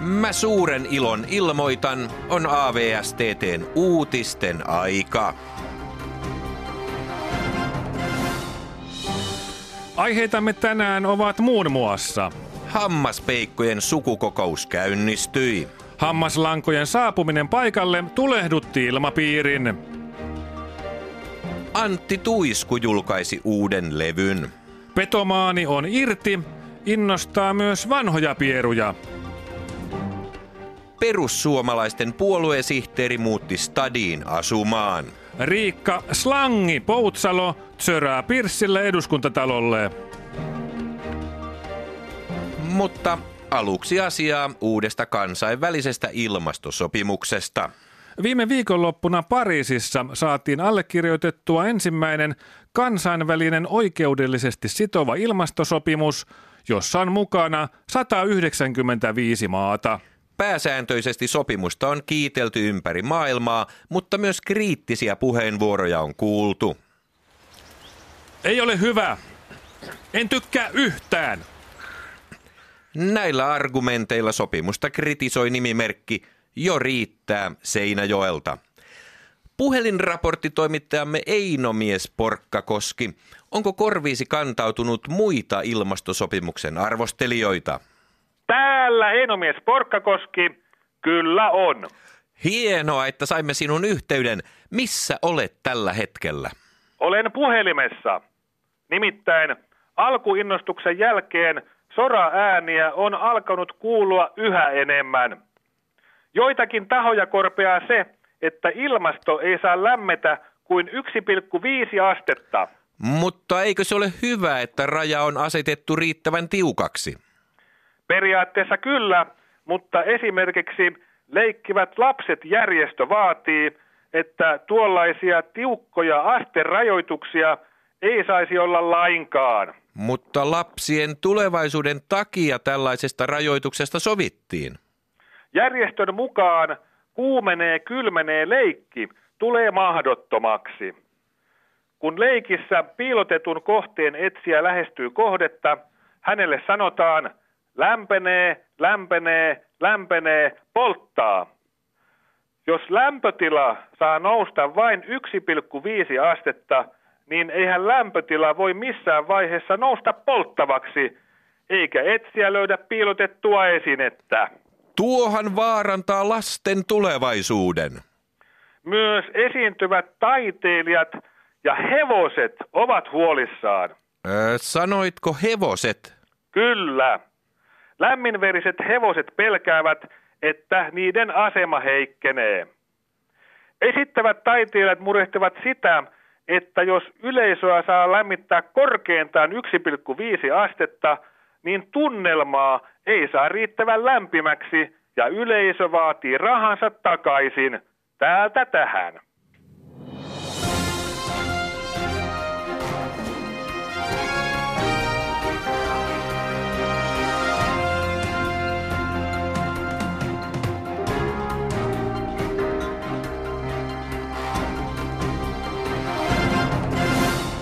Mä suuren ilon ilmoitan, on AVSTTn uutisten aika. Aiheitamme tänään ovat muun muassa Hammaspeikkojen sukukokous käynnistyi. hammaslankojen saapuminen paikalle tulehdutti ilmapiirin. Antti Tuisku julkaisi uuden levyn. Petomaani on irti, innostaa myös vanhoja pieruja. Perussuomalaisten puoluesihteeri muutti stadiin asumaan. Riikka Slangi Poutsalo tsörää Pirssille eduskuntatalolle. Mutta aluksi asiaa uudesta kansainvälisestä ilmastosopimuksesta. Viime viikonloppuna Pariisissa saatiin allekirjoitettua ensimmäinen kansainvälinen oikeudellisesti sitova ilmastosopimus, jossa on mukana 195 maata. Pääsääntöisesti sopimusta on kiitelty ympäri maailmaa, mutta myös kriittisiä puheenvuoroja on kuultu. Ei ole hyvä. En tykkää yhtään. Näillä argumenteilla sopimusta kritisoi nimimerkki Jo riittää Seinäjoelta. Puhelinraporttitoimittajamme Einomies Porkkakoski, onko korviisi kantautunut muita ilmastosopimuksen arvostelijoita? Täällä Einomies Porkkakoski, kyllä on. Hienoa, että saimme sinun yhteyden. Missä olet tällä hetkellä? Olen puhelimessa. Nimittäin alkuinnostuksen jälkeen sora-ääniä on alkanut kuulua yhä enemmän. Joitakin tahoja korpeaa se, että ilmasto ei saa lämmetä kuin 1,5 astetta. Mutta eikö se ole hyvä, että raja on asetettu riittävän tiukaksi? Periaatteessa kyllä, mutta esimerkiksi leikkivät lapset järjestö vaatii, että tuollaisia tiukkoja asterajoituksia ei saisi olla lainkaan. Mutta lapsien tulevaisuuden takia tällaisesta rajoituksesta sovittiin. Järjestön mukaan kuumenee kylmenee leikki tulee mahdottomaksi. Kun leikissä piilotetun kohteen etsiä lähestyy kohdetta, hänelle sanotaan lämpenee, lämpenee, lämpenee, polttaa. Jos lämpötila saa nousta vain 1,5 astetta, niin eihän lämpötila voi missään vaiheessa nousta polttavaksi, eikä etsiä löydä piilotettua esinettä. Tuohan vaarantaa lasten tulevaisuuden. Myös esiintyvät taiteilijat ja hevoset ovat huolissaan. Öö, sanoitko hevoset? Kyllä. Lämminveriset hevoset pelkäävät, että niiden asema heikkenee. Esittävät taiteilijat murehtivat sitä, että jos yleisöä saa lämmittää korkeintaan 1,5 astetta, niin tunnelmaa ei saa riittävän lämpimäksi ja yleisö vaatii rahansa takaisin täältä tähän.